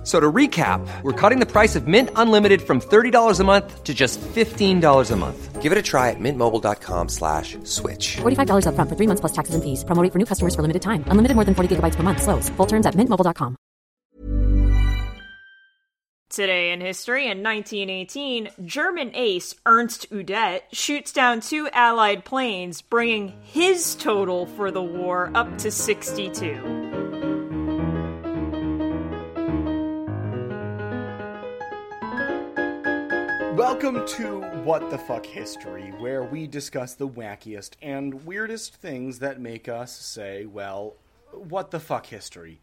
F- So to recap, we're cutting the price of Mint Unlimited from $30 a month to just $15 a month. Give it a try at mintmobile.com slash switch. $45 upfront for three months plus taxes and fees. Promo rate for new customers for limited time. Unlimited more than 40 gigabytes per month. Slows. Full terms at mintmobile.com. Today in history, in 1918, German ace Ernst Udet shoots down two Allied planes, bringing his total for the war up to 62. Welcome to What the Fuck History, where we discuss the wackiest and weirdest things that make us say, well, what the fuck history.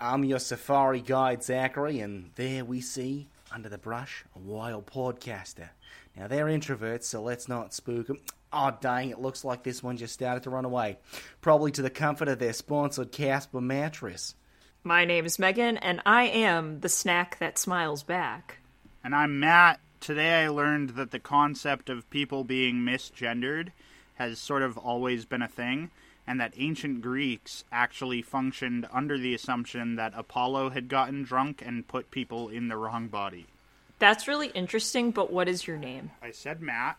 I'm your safari guide, Zachary, and there we see, under the brush, a wild podcaster. Now, they're introverts, so let's not spook them. Oh, dang, it looks like this one just started to run away. Probably to the comfort of their sponsored Casper mattress. My name is Megan, and I am the snack that smiles back. And I'm Matt. Today I learned that the concept of people being misgendered has sort of always been a thing, and that ancient Greeks actually functioned under the assumption that Apollo had gotten drunk and put people in the wrong body. That's really interesting, but what is your name? I said Matt.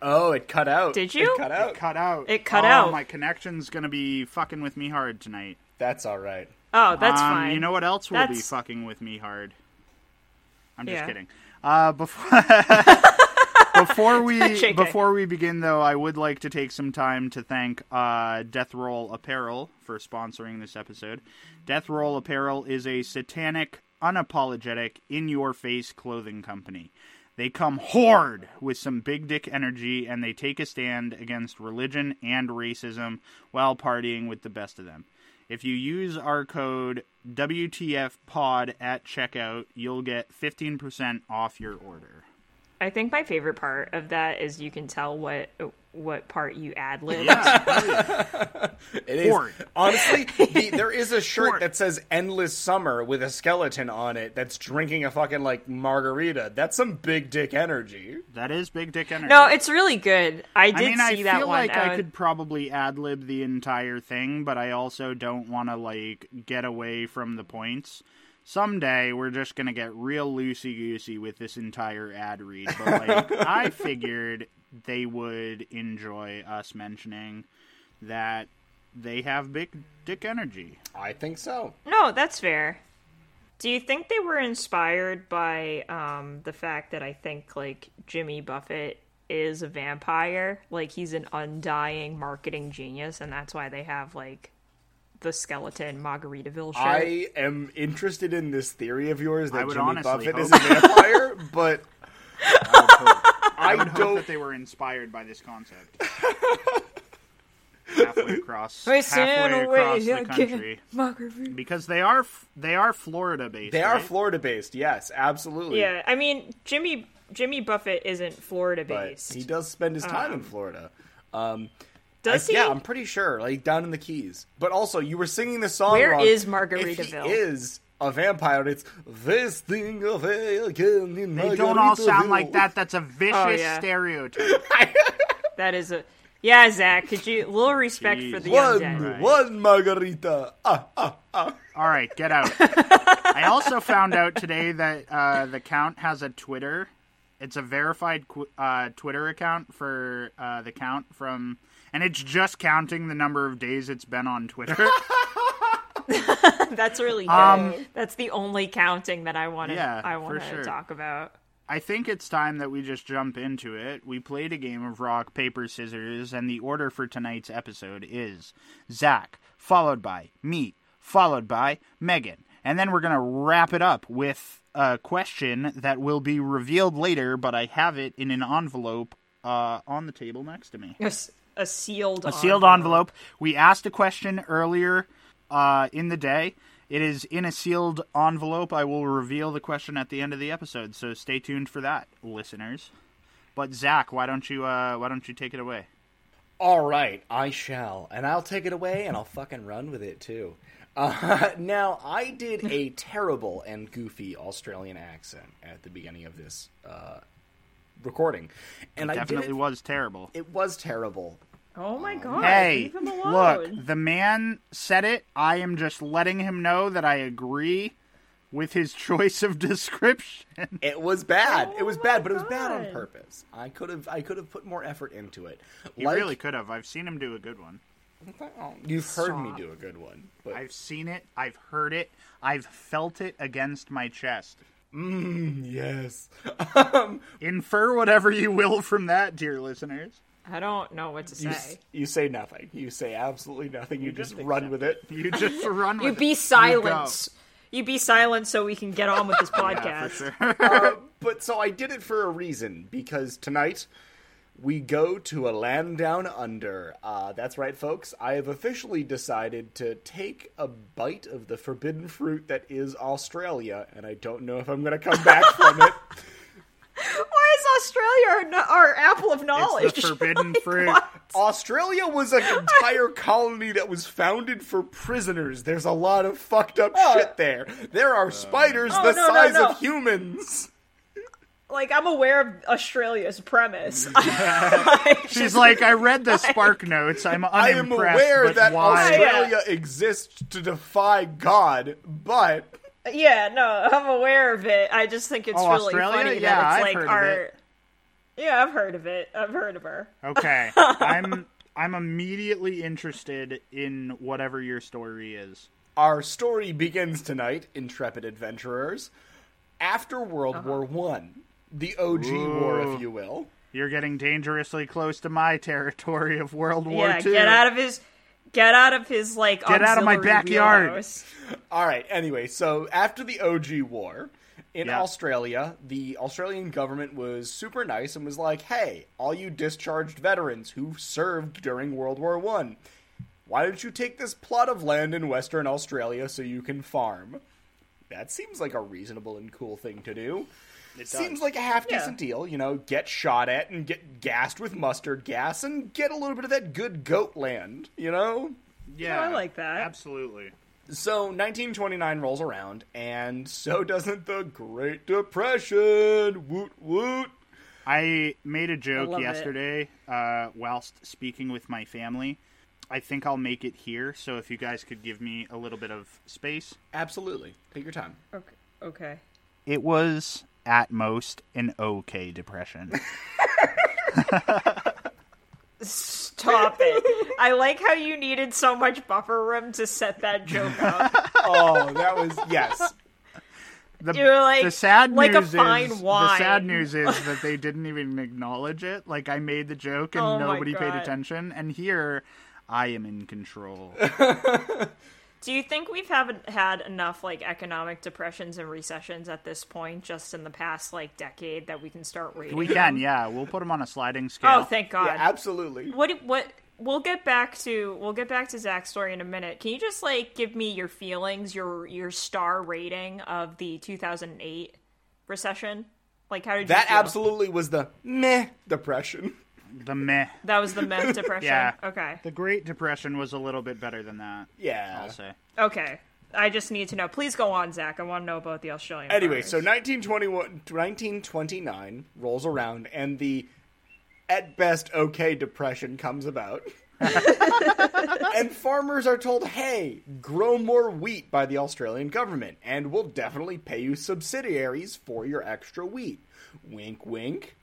Oh, it cut out. Did you? It cut out. It cut out. It cut oh, out. My connection's gonna be fucking with me hard tonight. That's alright. Oh, that's Um, fine. You know what else will be fucking with me hard? I'm just Yeah. kidding. Uh, before before we before we begin, though, I would like to take some time to thank uh, Death Roll Apparel for sponsoring this episode. Death Roll Apparel is a satanic, unapologetic, in-your-face clothing company. They come hard with some big dick energy, and they take a stand against religion and racism while partying with the best of them. If you use our code WTFPOD at checkout, you'll get 15% off your order. I think my favorite part of that is you can tell what what part you ad lib. It is Horde. honestly. The, there is a shirt Horde. that says "Endless Summer" with a skeleton on it that's drinking a fucking like margarita. That's some big dick energy. That is big dick energy. No, it's really good. I did I mean, see I that feel one. like I would- could probably ad lib the entire thing, but I also don't want to like get away from the points. Someday we're just gonna get real loosey goosey with this entire ad read, but like I figured they would enjoy us mentioning that they have big dick energy. I think so. No, that's fair. Do you think they were inspired by um, the fact that I think like Jimmy Buffett is a vampire? Like he's an undying marketing genius, and that's why they have like the skeleton Margaritaville shirt. I am interested in this theory of yours that would Jimmy Buffett hope- is a vampire, but I I would hope don't. that they were inspired by this concept. halfway across, We halfway across the country, Margarita. because they are they are Florida based. They are? Florida based. Yes, absolutely. Yeah, I mean Jimmy Jimmy Buffett isn't Florida based. he does spend his time in Florida. Um, Does I- he? Yeah, I'm pretty sure, like down in the Keys. But also, you were singing the song. Where wrong. is If Margaritaville? he is a vampire. It's this thing of again in They don't all sound like that. That's a vicious Oh, yeah. stereotype. That is a yeah, Zach. Could you a little respect for the One, undead? one margarita. Ah, ah, ah. All right, get out. I also found out today that uh, the count has a Twitter. It's a verified uh, Twitter account for uh, the count from, and it's just counting the number of days it's been on Twitter. That's really good. Um, That's the only counting that I want to Yeah, I want for to sure. talk about. I think it's time that we just jump into it. We played a game of rock, paper, scissors, and the order for tonight's episode is Zach, followed by me, followed by Megan. And then we're going to wrap it up with a question that will be revealed later, but I have it in an envelope uh, on the table next to me. A, s- a sealed A sealed envelope. We asked a question earlier uh, in the day. It is in a sealed envelope. I will reveal the question at the end of the episode, so stay tuned for that, listeners. But Zach, why don't you uh, why don't you take it away? All right, I shall, and I'll take it away, and I'll fucking run with it too. Uh, now, I did a terrible and goofy Australian accent at the beginning of this uh, recording, and I Definitely was terrible. it was terrible. Oh my god! Hey, leave him alone. look, the man said it. I am just letting him know that I agree with his choice of description. It was bad. Oh it was oh my bad, but it was bad on purpose. I could have I could have put more effort into it. You Like- really could have. I've seen him do a good one. You've heard me do a good one, but I've seen it. I've heard it. I've felt it against my chest. Yes. Infer whatever you will from that, dear listeners. I don't know what to You, say. s- you say nothing. You say absolutely nothing. You, just run with it. You just run with You it. be go. silent. You be silent so we can get on with this podcast. For sure. Uh, but so I did it for a reason because tonight we go to a land down under. Uh, that's right, folks. I have officially decided to take a bite of the forbidden fruit that is Australia, and I don't know if I'm going to come back from it. Why is Australia our, our apple of knowledge? It's the forbidden Like, fruit. what? Australia was an entire colony that was founded for prisoners. There's a lot of fucked up shit there. There are spiders Oh, the no, no, size no. of humans. Like I'm aware of Australia's premise. I She's just- like, I read the Spark Notes. I'm I am aware but that why? Australia exists to defy God, but yeah, no, I'm aware of it. I just think it's Oh, really Australia? funny Yeah, that it's I've like heard of our. it. Yeah, I've heard of it. I've heard of her. Okay, I'm I'm immediately interested in whatever your story is. our story begins tonight, intrepid adventurers, after World Uh-huh. War One, the OG war, if you will. You're getting dangerously close to my territory of World War yeah, II. get out of his. Get out of his like. Get out of my backyard. wheelhouse. All right. Anyway, so after the OG war in Yeah. Australia, the Australian government was super nice and was like, "Hey, all you discharged veterans who served during World War One, why don't you take this plot of land in Western Australia so you can farm?" That seems like a reasonable and cool thing to do. It seems like a half decent deal, you know, get shot at and get gassed with mustard gas and get a little bit of that good goat land, you know? Yeah, I like that. Absolutely. So 1929 rolls around, and so doesn't the Great Depression. Woot woot. I made a joke yesterday uh, whilst speaking with my family. I think I'll make it here. So if you guys could give me a little bit of space, Absolutely. Take your time. Okay. Okay. it was at most an okay depression. Stop it. I like how you needed so much buffer room to set that joke up. Oh, that was yes. The, You're like- the sad like a news fine is the sad news is that they didn't even acknowledge it. Like I made the joke and Oh nobody paid attention, and here I am in control. Do you think we've haven't had enough like economic depressions and recessions at this point, just in the past like decade, that we can start rating? we them? can, yeah. We'll put them on a sliding oh, scale. Oh, thank God. Yeah, absolutely. what? What? We'll get back to we'll get back to Zach's story in a minute. Can you just like give me your feelings, your your star rating of the 2008 recession? Like, how did you That feel? absolutely was the meh depression. The meh. That was the meth depression. Yeah. Okay. The Great Depression was a little bit better than that. Yeah. I'll say. Okay. I just need to know. Please go on, Zach. I want to know about the Australian. Anyway, farmers. so 1921, 1929 rolls around, and the at best okay depression comes about. and farmers are told, hey, grow more wheat by the Australian government, and we'll definitely pay you subsidiaries for your extra wheat. Wink, wink.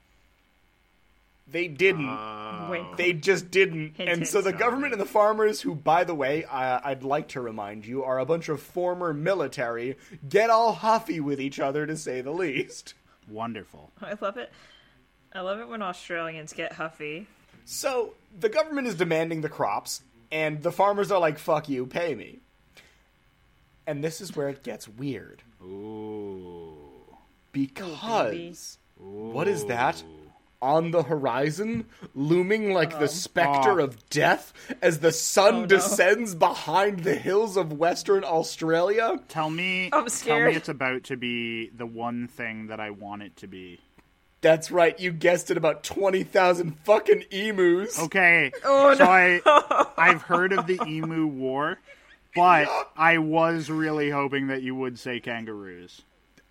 They didn't. Oh. Wink. They just didn't. Hint, and so hint. the government and the farmers, who, by the way, I, I'd like to remind you, are a bunch of former military, get all huffy with each other, to say the least. Wonderful. I love it. I love it when Australians get huffy. So the government is demanding the crops, and the farmers are like, fuck you, pay me. And this is where it gets weird. Ooh. Because. what is that? On the horizon, looming like the specter Oh. of death as the sun descends behind the hills of Western Australia. Tell me, I'm tell me it's about to be the one thing that I want it to be. That's right, you guessed it about 20,000 fucking emus. Okay. Oh, so I I've heard of the Emu War. but I was really hoping that you would say kangaroos.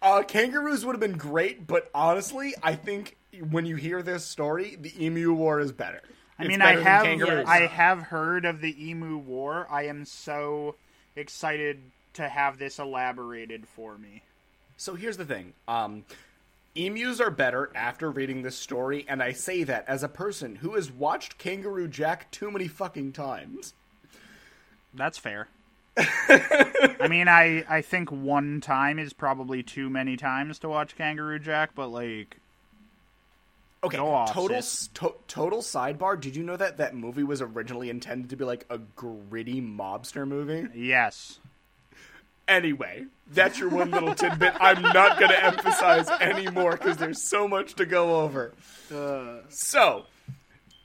Uh, kangaroos would have been great, but honestly, I think when you hear this story, the emu war is better. I mean, I better than have. I have heard of the emu war. I am so excited to have this elaborated for me. So here's the thing. Um, emus are better after reading this story, and I say that as a person who has watched Kangaroo Jack too many fucking times. That's fair. I mean, I I think one time is probably too many times to watch Kangaroo Jack, but like Okay, off, total to- total sidebar. Did you know that that movie was originally intended to be like a gritty mobster movie? yes. Anyway, that's your one little tidbit. I'm not going to emphasize anymore because there's so much to go over. So,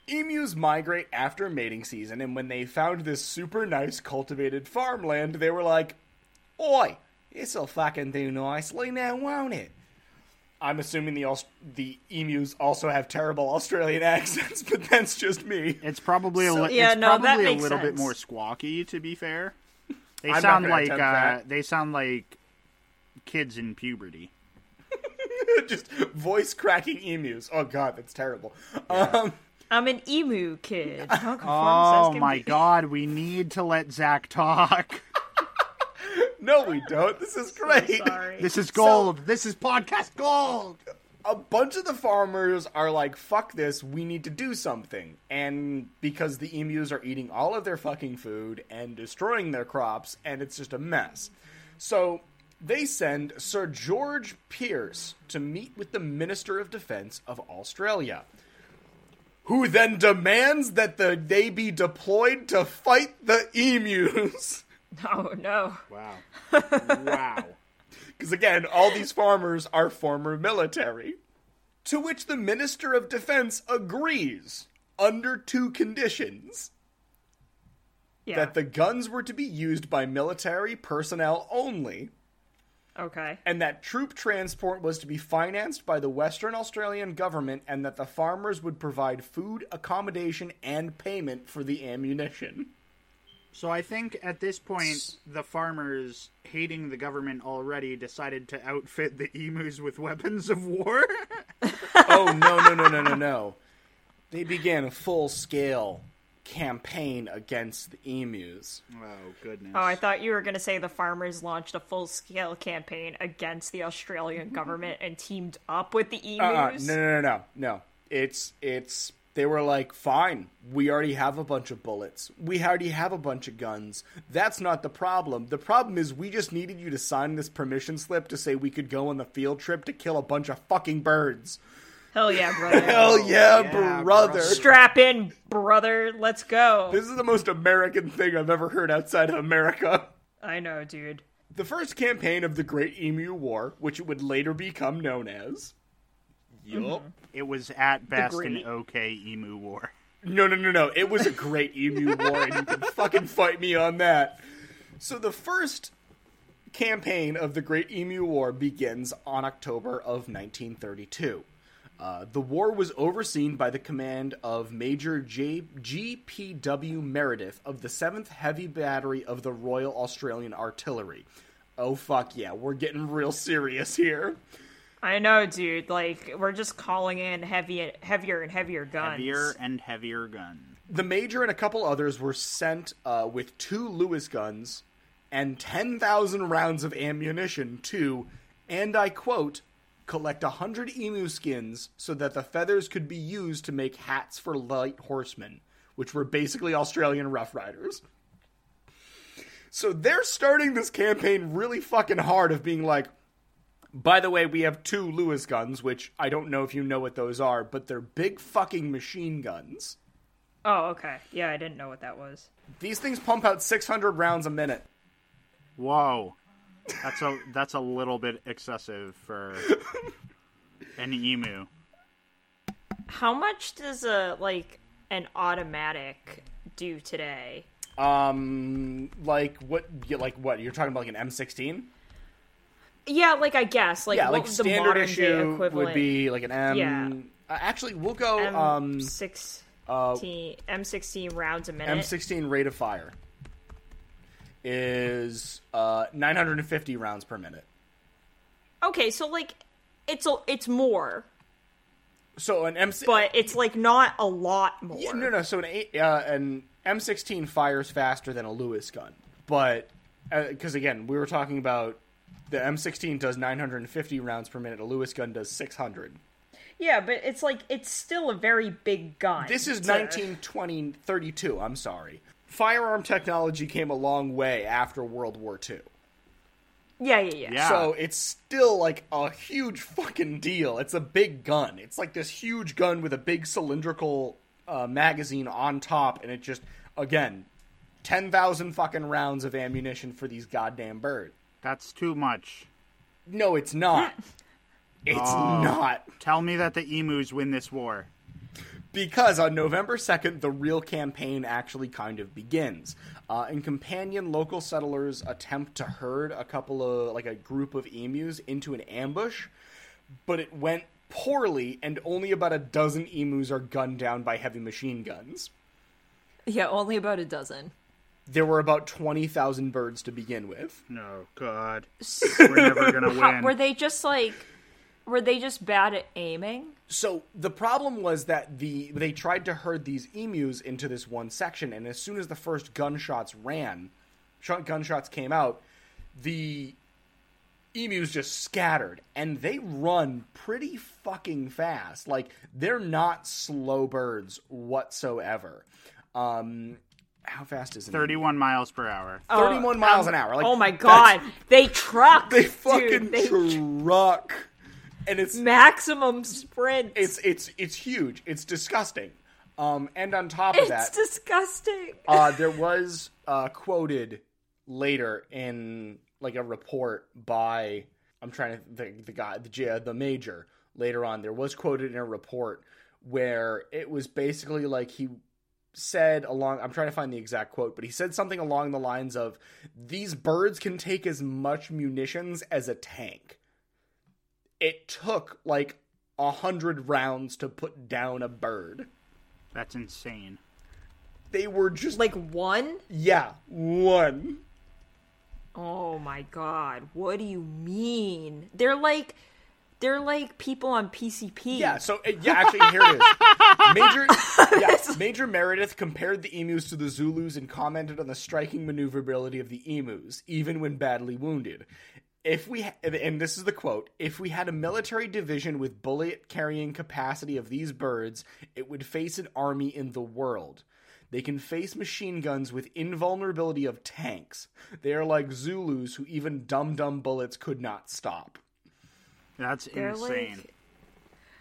emus migrate after mating season, and when they found this super nice cultivated farmland, they were like, Oi, this'll fucking do nicely now, won't it? I'm assuming the Aus- the emus also have terrible Australian accents, but that's just me. It's probably a So- li- Yeah, it's no, that probably a makes little bit more squawky to be fair. They I'm sound like uh, they sound like kids in puberty. just voice cracking emus. Oh god, that's terrible. Um, I'm an emu kid. How Oh my be. god, we need to let Zach talk. no, we don't. This is great. Sorry. This is gold. this is podcast gold. a bunch of the farmers are like, fuck this, we need to do something. And because the emus are eating all of their fucking food and destroying their crops, and it's just a mess. So they send Sir George Pearce to meet with the Minister of Defense of Australia. Who then demands that the, they be deployed to fight the emus. Oh no. Wow. wow. Because again, all these farmers are former military. To which the Minister of Defense agrees under two conditions Yeah. that the guns were to be used by military personnel only, okay. and that troop transport was to be financed by the Western Australian government, and that the farmers would provide food, accommodation, and payment for the ammunition. So I think at this point, the farmers, hating the government already, decided to outfit the emus with weapons of war. oh no no no no no no! They began a full scale campaign against the emus. oh goodness. Oh, I thought you were going to say the farmers launched a full scale campaign against the Australian government and teamed up with the uh-uh. emus. Uh-uh. No, no, no, no, no. It's it's. They were like, fine, we already have a bunch of bullets. We already have a bunch of guns. That's not the problem. The problem is we just needed you to sign this permission slip to say we could go on the field trip to kill a bunch of fucking birds. Hell yeah, brother. Hell oh, yeah, yeah, brother. brother. Strap in, brother. Let's go. This is the most American thing I've ever heard outside of America. I know, dude. The first campaign of the Great Emu War, which it would later become known as. Yup. Mm-hmm. It was at best an okay emu war. No, no, no, no. It was a great emu war, and you can fucking fight me on that. So the first campaign of the Great Emu War begins on October of 1932. Uh, the war was overseen by the command of Major J- G.P.W. Meredith of the 7th Heavy Battery of the Royal Australian Artillery. Oh, fuck yeah, we're getting real serious here. I know, dude. Like we're just calling in heavy, heavier and heavier guns. Heavier and heavier gun. The Major and a couple others were sent uh, with two Lewis guns and 10,000 rounds of ammunition to, and I quote, collect a 100 emu skins so that the feathers could be used to make hats for light horsemen, which were basically Australian Rough Riders. So they're starting this campaign really fucking hard of being like, by the way, we have two Lewis guns, which I don't know if you know what those are, but they're big fucking machine guns. Oh, okay. Yeah, I didn't know what that was. These things pump out 600 rounds a minute. Whoa. That's a that's a little bit excessive for an emu. How much does a like an automatic do today? Um, like what? Like what? You're talking about like an M16? Yeah, like I guess like yeah, like the standard issue equivalent would be like an M. Yeah. Uh, actually, we'll go M um sixteen M sixteen rounds a minute. M16 rate of fire. is uh, 950 rounds per minute. Okay, so like it's a, it's more, So an MC, but it's like not a lot more. Yeah, no, no. So an uh, an M16 fires faster than a Lewis gun, but because again, we were talking about the M16 does 950 rounds per minute. A Lewis gun does 600. Yeah, but it's like it's still a very big gun. This is to- 1920 32. I'm sorry. Firearm technology came a long way after World War II. Yeah, yeah, yeah. Yeah. So it's still like a huge fucking deal. It's a big gun. It's like this huge gun with a big cylindrical uh, magazine on top, and it just again, ten thousand fucking rounds of ammunition for these goddamn birds. That's too much. No, it's not. It's not. Tell me that the emus win this war. Because on November 2nd, the real campaign actually kind of begins. Uh, and companion local settlers attempt to herd a couple of, like a group of emus into an ambush, but it went poorly, and only about a dozen emus are gunned down by heavy machine guns. yeah, only about a dozen. There were about 20,000 birds to begin with. No, God. We're never gonna How- win. were they just like were they just bad at aiming? So the problem was that the they tried to herd these emus into this one section, and as soon as the first gunshots ran, gunshots came out, the emus just scattered, and they run pretty fucking fast. Like they're not slow birds whatsoever. Um, how fast is it? 31 miles per hour. 31 miles an hour. Like, oh my god, they truck. They dude. fucking They truck, and it's maximum sprint. it's it's it's huge. It's disgusting. Um, and on top of It's that, It's disgusting. uh, there was uh, quoted later in like a report by I'm trying to the the guy the the major later on. There was quoted in a report where it was basically like he said along I'm trying to find the exact quote, but he said something along the lines of these birds can take as much munitions as a tank. It took like a hundred rounds to put down a bird. That's insane. They were just Like one? yeah, one. Oh my god. What do you mean? They're like they're like people on PCP. Yeah, so uh, yeah, actually here it is. Major yeah, Major Meredith compared the emus to the Zulus and commented on the striking maneuverability of the emus, even when badly wounded. If we and this is the quote, if we had a military division with bullet carrying capacity of these birds, it would face an army in the world. They can face machine guns with invulnerability of tanks. They are like Zulus who even dum dum bullets could not stop. That's They're insane. like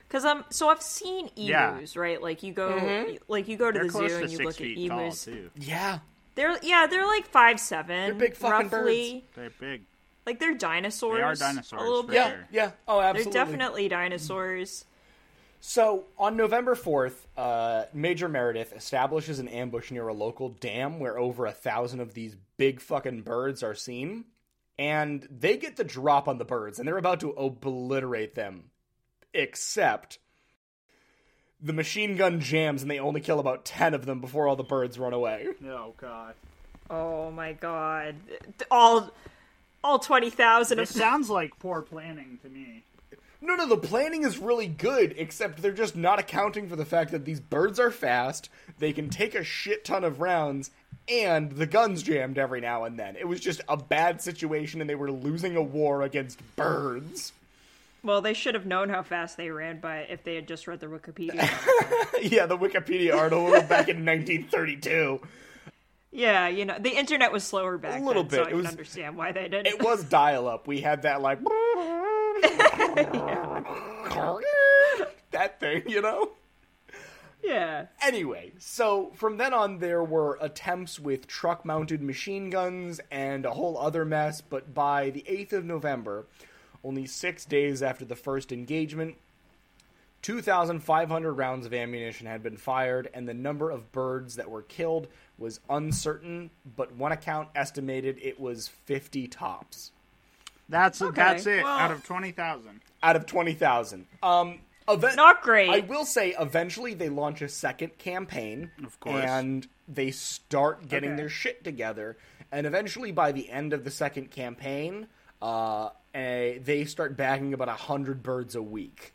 Cuz I'm so I've seen emus, Yeah. right? Like you go Mm-hmm. like you go to They're the zoo to and you look at feet tall, emus. Yeah. They're yeah, they're like five seven. They're big fucking roughly. They're big. Like they're dinosaurs. They are dinosaurs, A little for bit. Yeah, Sure. yeah. Oh, absolutely. They're definitely dinosaurs. So on November fourth, uh, Major Meredith establishes an ambush near a local dam where over a thousand of these big fucking birds are seen, and they get the drop on the birds, and they're about to obliterate them. Except the machine gun jams, and they only kill about ten of them before all the birds run away. Oh God. Oh my god. All all 20,000 It sounds like poor planning to me. No, no, the planning is really good, except they're just not accounting for the fact that these birds are fast, they can take a shit ton of rounds, and the guns jammed every now and then. It was just a bad situation, and they were losing a war against birds. Well, they should have known how fast they ran by if they had just read the Wikipedia. yeah, the Wikipedia article back in 1932. yeah, you know, the internet was slower back A little then, bit. so I It was- understand why they did It was dial up. We had that, like. that thing, you know? Yeah. Anyway, so from then on, there were attempts with truck mounted machine guns and a whole other mess, but by the 8th of November, only six days after the first engagement, 2,500 rounds of ammunition had been fired, and the number of birds that were killed was uncertain, but one account estimated it was 50 tops That's that's it. well- Out of twenty thousand. out of 20,000. Um, event- Not great. I will say, eventually they launch a second campaign, Of course. and they start getting Okay. their shit together, and eventually by the end of the second campaign, uh, a, they start bagging about a hundred birds a week.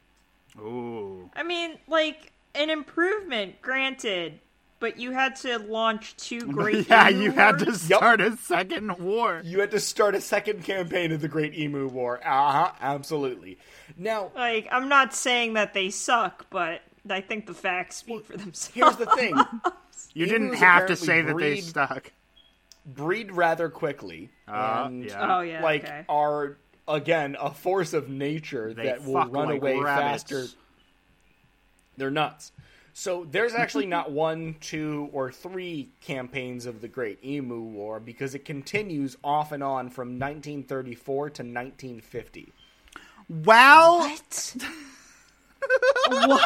Ooh. I mean, like an improvement, granted, but you had to launch two great. yeah, emu you had to wars? start a second war. You had to start a second campaign of the Great Emu War. Uh huh, absolutely. Now, Like, I'm not saying that they suck, but I think the facts speak for themselves. here's the thing: You didn't have to apparently say that they suck. breed rather quickly, Uh, and yeah. Oh yeah, like okay. are again a force of nature They that will run like away rabbits. faster. They're nuts. So there's actually not one, two, or three campaigns of the Great Emu War because it continues off and on from 1934 to 1950. Well,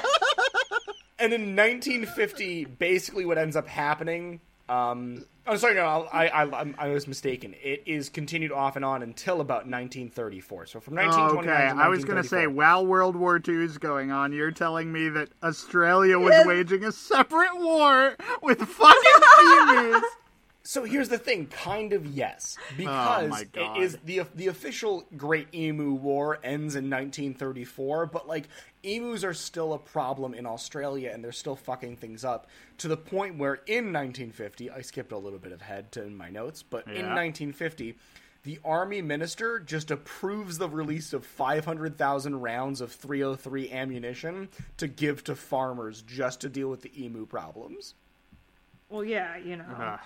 And in 1950, basically what ends up happening. Um, I'm sorry, no, I, I, I, I was mistaken. It is continued off and on until about 1934. So from 1929 okay. to I was gonna say, 1934. while World War II is going on, you're telling me that Australia was waging a separate war with fucking emus. So here's the thing, kind of yes, oh because Oh it is the the official Great Emu War ends in 1934, but like emus are still a problem in Australia and they're still fucking things up to the point where in 1950, I skipped a little bit ahead to in my notes, but in 1950, the army minister just approves the release of 500,000 rounds of 303 ammunition to give to farmers just to deal with the emu problems. Well, yeah, you know. Ugh.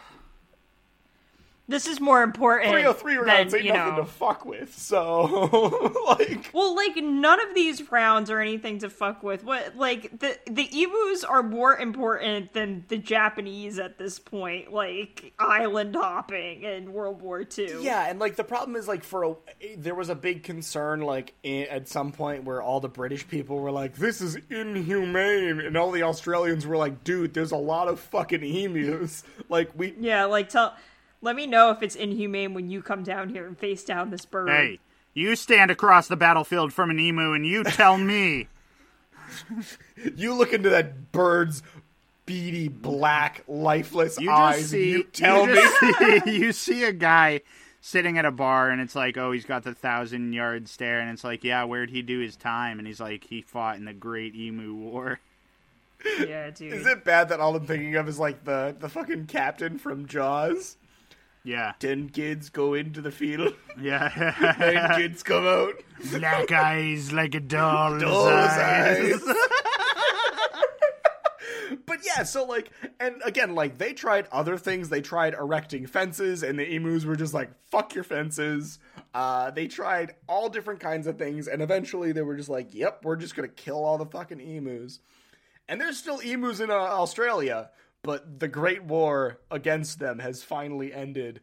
This is more important 303 than, ain't you nothing know. to fuck with. So, like, Well, like none of these rounds are anything to fuck with. What like the the emus are more important than the Japanese at this point, like island hopping in World War II. yeah, and like the problem is like for a there was a big concern like at some point where all the British people were like, "This is inhumane," and all the Australians were like, "Dude, there's a lot of fucking emus." Like we, Yeah, like tell let me know if it's inhumane when you come down here and face down this bird. Hey, you stand across the battlefield from an emu and you tell me. you look into that bird's beady black lifeless You eyes. just see, you tell you me. see, you see a guy sitting at a bar, and it's like, oh, he's got the thousand yard stare, and it's like, yeah, where'd he do his time? And he's like, he fought in the Great Emu War. Yeah, dude. Is it bad that all I'm thinking of is like the the fucking captain from Jaws? Yeah, Ten kids go into the field, yeah. nine kids come out. Black eyes like a doll's, Doll's eyes. eyes. but yeah, so like, and again, like they tried other things. They tried erecting fences, and the emus were just like, "Fuck your fences." Uh, they tried all different kinds of things, and eventually they were just like, "Yep, we're just gonna kill all the fucking emus." And there's still emus in uh, Australia, but the Great War against them has finally ended.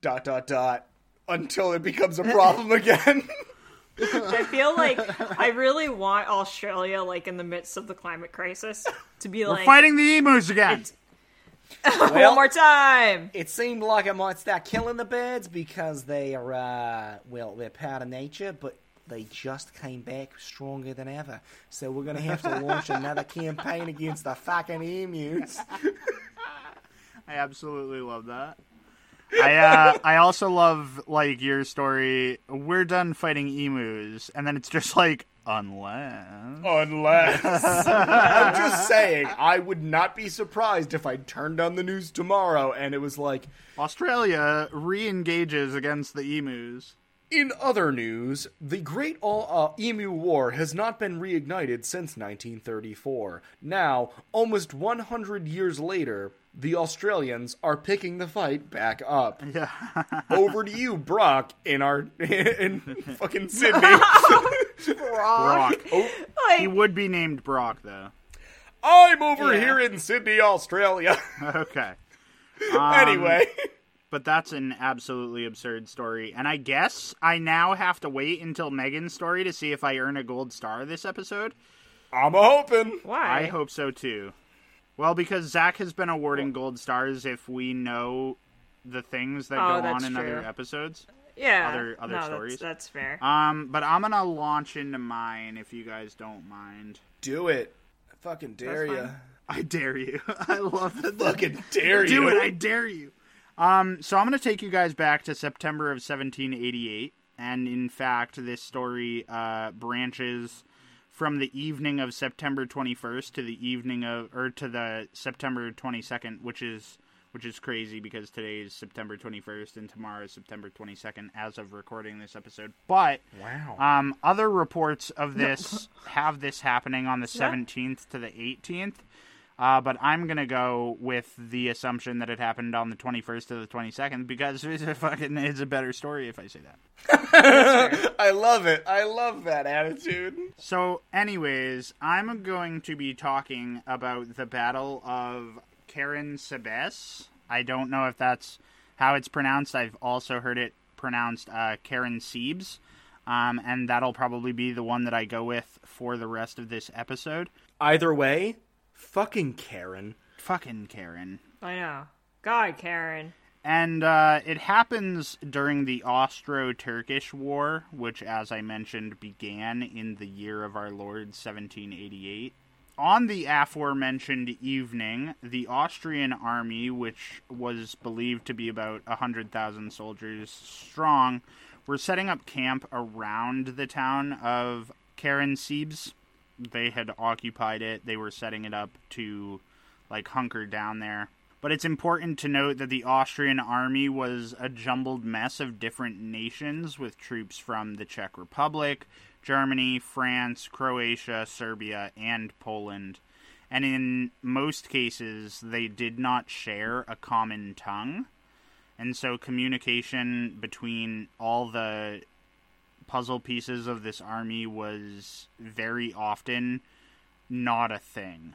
Dot dot dot. Until it becomes a problem again. I feel like I really want Australia, like in the midst of the climate crisis, to be We're like fighting the emus again. one more time. It seemed like I might start killing the birds because they are, uh, well, they're part of nature, but they just came back stronger than ever. So we're going to have to launch another campaign against the fucking emus. I absolutely love that. I uh, I also love like your story. We're done fighting emus, and then it's just like unless. Unless. I'm just saying, I would not be surprised if I turned on the news tomorrow and it was like, Australia re-engages against the emus. In other news, the Great uh, Emu War has not been reignited since 1934. Now, almost 100 years later, the Australians are picking the fight back up. Yeah. Over to you, Brock, in our in fucking Sydney. Brock. Oh, He would be named Brock though. I'm over Yeah. here in Sydney, Australia. Okay. anyway, But that's an absolutely absurd story. And I guess I now have to wait until Megan's story to see if I earn a gold star this episode. I'm a hoping. Why? I hope so too. Well, because Zach has been awarding gold stars if we know the things that Oh, go on in true. other episodes. yeah. other- other no, stories. That's, that's fair. Um, but I'm gonna launch into mine if you guys don't mind. Do it. I fucking dare you. I dare you. I love that. Fucking dare you. Do it. I dare you. Um, so I'm going to take you guys back to September of 1788, and in fact, this story uh, branches from the evening of September 21st to the evening of, or to the September 22nd, which is which is crazy because today is September 21st and tomorrow is September 22nd as of recording this episode. But Wow. um, other reports of this have this happening on the 17th to the 18th. Uh, but I'm gonna go with the assumption that it happened on the 21st to the 22nd because it's a fucking it's a better story if I say that. I love it. I love that attitude. So, anyways, I'm going to be talking about the Battle of Karen Sebes. I don't know if that's how it's pronounced. I've also heard it pronounced uh, Karen Siebes. Um, and that'll probably be the one that I go with for the rest of this episode. Either way, fucking Karen. Fucking Karen. I know. God, Karen. And uh, it happens during the Austro Turkish War, which, as I mentioned, began in the year of our Lord 1788. On the aforementioned evening, the Austrian army, which was believed to be about 100,000 soldiers strong, were setting up camp around the town of Karansibes. They had occupied it, they were setting it up to like hunker down there. But it's important to note that the Austrian army was a jumbled mess of different nations with troops from the Czech Republic, Germany, France, Croatia, Serbia, and Poland. And in most cases, they did not share a common tongue. And so communication between all the puzzle pieces of this army was very often not a thing.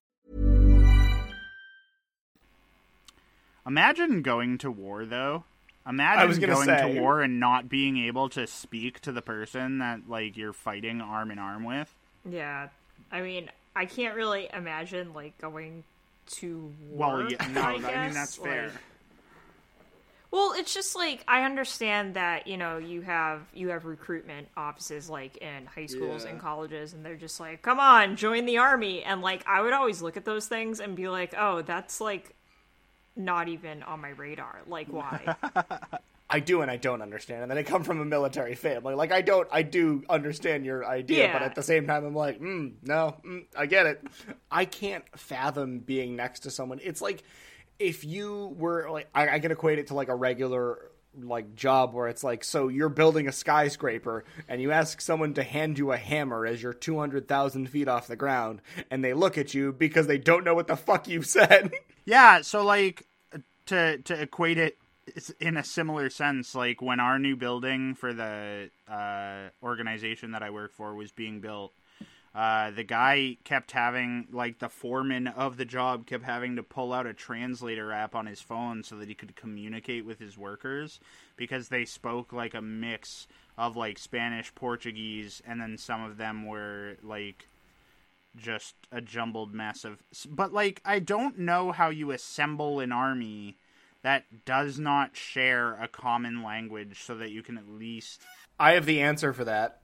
Imagine going to war, though. Imagine I was gonna say. to war and not being able to speak to the person that like you're fighting arm in arm with. Yeah. I mean, I can't really imagine, like, going to war. Well, war. yeah, no, I, I, mean that's fair. Like- Well, it's just like I understand that you know you have you have recruitment offices like in high schools and colleges, and they're just like, "Come on, join the army." And like I would always look at those things and be like, "Oh, that's like not even on my radar. Like, why?" I do and I don't understand. And then I come from a military family. Like I don't, I do understand your idea, but at the same time, I'm like, mm, no, mm, I get it. I can't fathom being next to someone. It's like if you were like, I, I can equate it to like a regular like job where it's like, so you're building a skyscraper and you ask someone to hand you a hammer as you're 200,000 feet off the ground, and they look at you because they don't know what the fuck you said. Yeah, so like to to equate it in a similar sense, like when our new building for the uh, organization that I work for was being built, uh, the guy kept having like the foreman of the job kept having to pull out a translator app on his phone so that he could communicate with his workers because they spoke like a mix of like Spanish, Portuguese, and then some of them were like just a jumbled mess of but like I don't know how you assemble an army that does not share a common language so that you can at least I have the answer for that.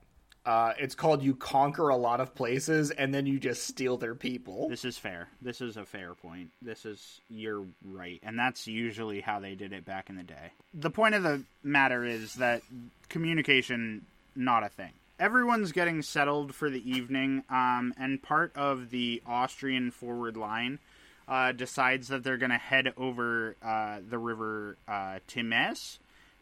Uh, it's called you conquer a lot of places and then you just steal their people. this is fair. This is a fair point. This is you're right. And that's usually how they did it back in the day. The point of the matter is that communication not a thing. Everyone's getting settled for the evening, um, and part of the Austrian forward line uh, decides that they're going to head over uh, the river uh, Times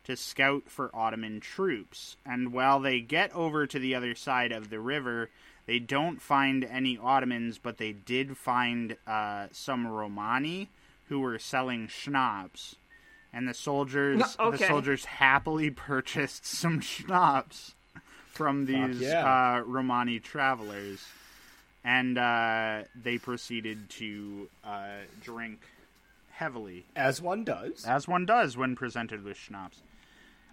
to scout for Ottoman troops. And while they get over to the other side of the river, they don't find any Ottomans, but they did find uh, some Romani who were selling schnapps. And the soldiers, No, the soldiers happily purchased some schnapps from these yeah. uh, Romani travelers, and uh, they proceeded to uh, drink heavily, As one does. as one does when presented with schnapps.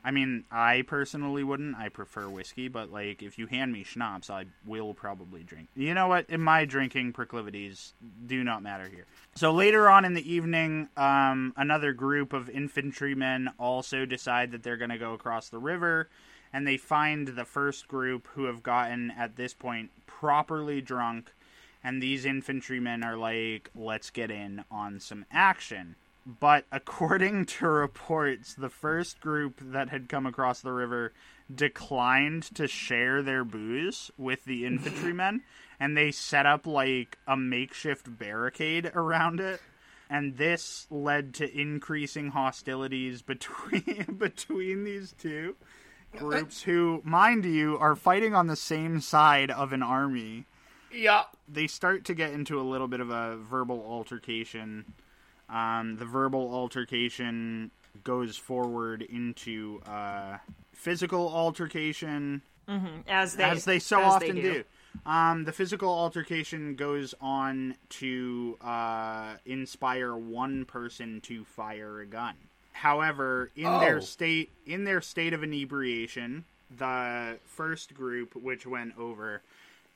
I mean, I personally wouldn't. I prefer whiskey, but like, if you hand me schnapps, I will probably drink. You know what? In my drinking proclivities, do not matter here. So later on in the evening, um, another group of infantrymen also decide that they're going to go across the river, and they find the first group who have gotten at this point properly drunk, and these infantrymen are like, "Let's get in on some action." But according to reports, the first group that had come across the river declined to share their booze with the infantrymen, and they set up like a makeshift barricade around it. And this led to increasing hostilities between between these two groups who, mind you, are fighting on the same side of an army Yeah. they start to get into a little bit of a verbal altercation. Um, the verbal altercation goes forward into uh, physical altercation, as they as they so as often do. Um, the physical altercation goes on to uh, inspire one person to fire a gun. However, in Oh. their state in their state of inebriation, the first group which went over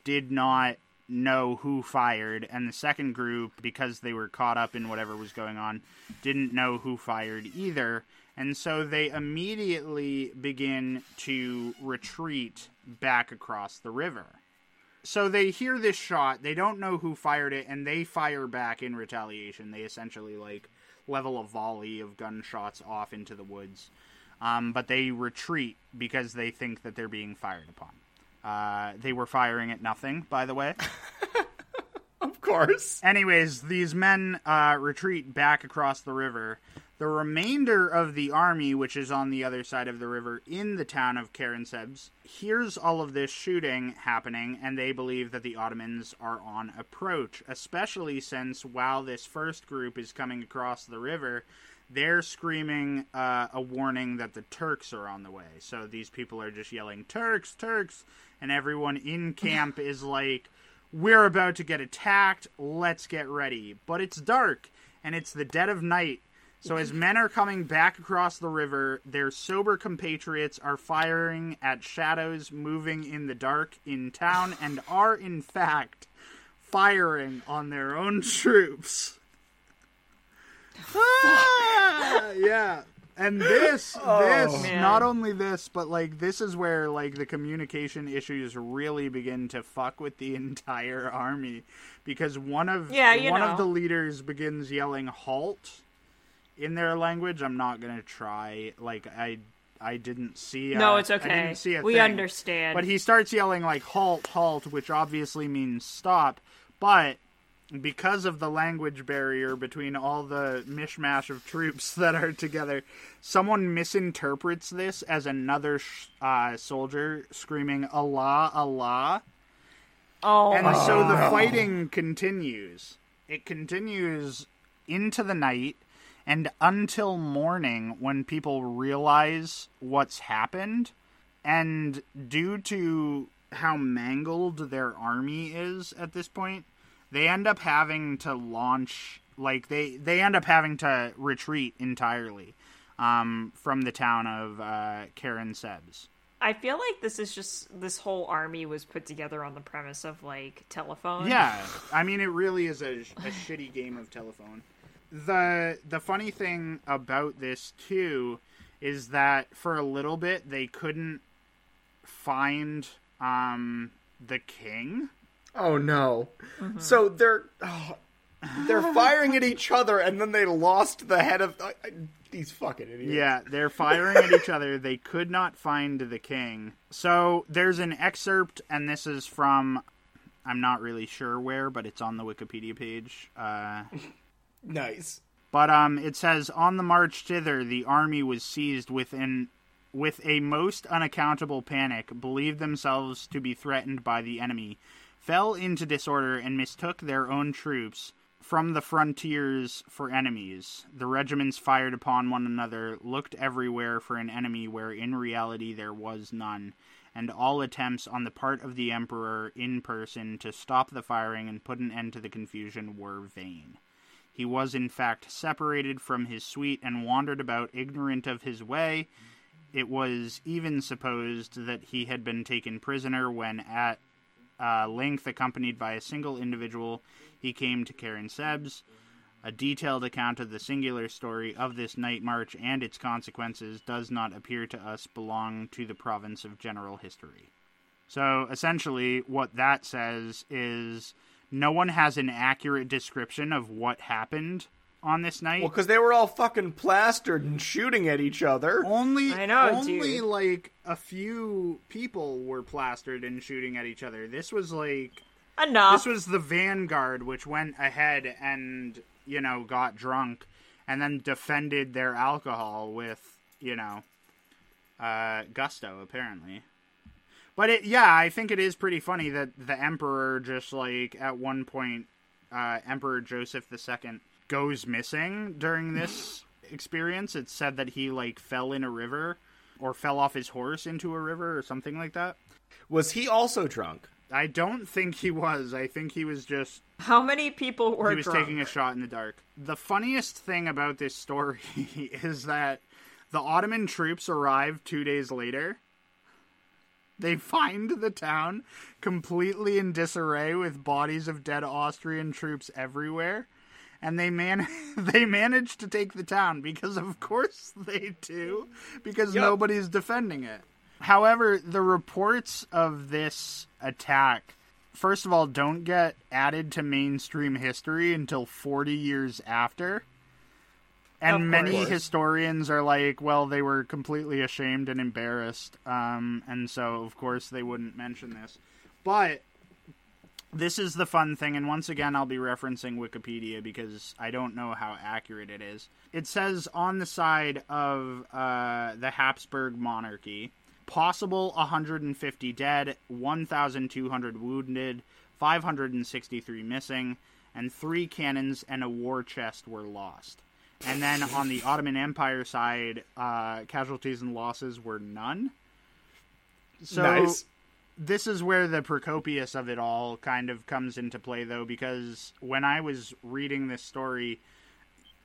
did not know who fired, and the second group, because they were caught up in whatever was going on, didn't know who fired either. And so they immediately begin to retreat back across the river. So they hear this shot, they don't know who fired it, and they fire back in retaliation. They essentially like level a volley of gunshots off into the woods. Um, but they retreat because they think that they're being fired upon. Uh, they were firing at nothing, by the way. Of course. Anyways, these men uh, retreat back across the river. The remainder of the army, which is on the other side of the river in the town of Karansebes, hears all of this shooting happening, and they believe that the Ottomans are on approach, especially since while this first group is coming across the river, they're screaming uh, a warning that the Turks are on the way. So these people are just yelling, Turks, Turks, and everyone in camp is like, we're about to get attacked. Let's get ready. But it's dark and it's the dead of night. So as men are coming back across the river, their sober compatriots are firing at shadows moving in the dark in town and are in fact firing on their own troops. Ah, yeah. And this, oh, this, Man. not only this, but like this is where like the communication issues really begin to fuck with the entire army, because one of Yeah, one know. of the leaders begins yelling "halt" in their language. I'm not gonna try. Like I, I didn't see. A, No, it's I okay. didn't see a We thing. understand. But he starts yelling like "halt, halt," which obviously means stop. But because of the language barrier between all the mishmash of troops that are together, someone misinterprets this as another uh, soldier screaming "Allah, Allah," Oh, and my so the fighting continues. It continues into the night and until morning when people realize what's happened. And due to how mangled their army is at this point, they end up having to launch like they they end up having to retreat entirely um, from the town of uh, Karansebes. I feel like this is just this whole army was put together on the premise of like telephone. Yeah, I mean, it really is a, a shitty game of telephone. the The funny thing about this too is that for a little bit they couldn't find um the king. Oh no. So they're oh, they're firing at each other, and then they lost the head of. Uh, These fucking idiots. Yeah, they're firing at each other. They could not find the king. So there's an excerpt, and this is from. I'm not really sure where, but it's on the Wikipedia page. Uh, Nice. But um, it says on the march thither, the army was seized within with a most unaccountable panic, believed themselves to be threatened by the enemy, fell into disorder, and mistook their own troops from the frontiers for enemies. The regiments fired upon one another, looked everywhere for an enemy where in reality there was none, and all attempts on the part of the emperor in person to stop the firing and put an end to the confusion were vain. He was, in fact, separated from his suite and wandered about ignorant of his way. It was even supposed that he had been taken prisoner when, at uh, length accompanied by a single individual, he came to Karansebes. A detailed account of the singular story of this night march and its consequences does not appear to us belong to the province of general history. So essentially, what that says is no one has an accurate description of what happened on this night. Well, because they were all fucking plastered and shooting at each other. only I know, only dude. like a few people were plastered and shooting at each other. This was like Enough. this was the vanguard which went ahead and you know got drunk and then defended their alcohol with you know uh, gusto apparently but it yeah i think it is pretty funny that the emperor just like at one point uh, emperor joseph ii goes missing during this experience it's said that he like fell in a river or fell off his horse into a river or something like that Was he also drunk? i don't think he was i think he was just How many people were he was drunk? taking a shot in the dark. The funniest thing about this story is that the Ottoman troops arrive two days later. They find the town completely in disarray with bodies of dead Austrian troops everywhere. And they man they manage to take the town because of course they do because Yep. nobody's defending it. However, the reports of this attack first of all, don't get added to mainstream history until 40 years after. And many historians are like, well, they were completely ashamed and embarrassed. Um, and so, of course, they wouldn't mention this. But this is the fun thing. And once again, I'll be referencing Wikipedia because I don't know how accurate it is. It says on the side of uh, the Habsburg monarchy possible 150 dead, 1,200 wounded, 563 missing, and three cannons and a war chest were lost. And then on the Ottoman Empire side, uh, casualties and losses were none. So nice. This is where the Procopius of it all kind of comes into play, though, because when I was reading this story,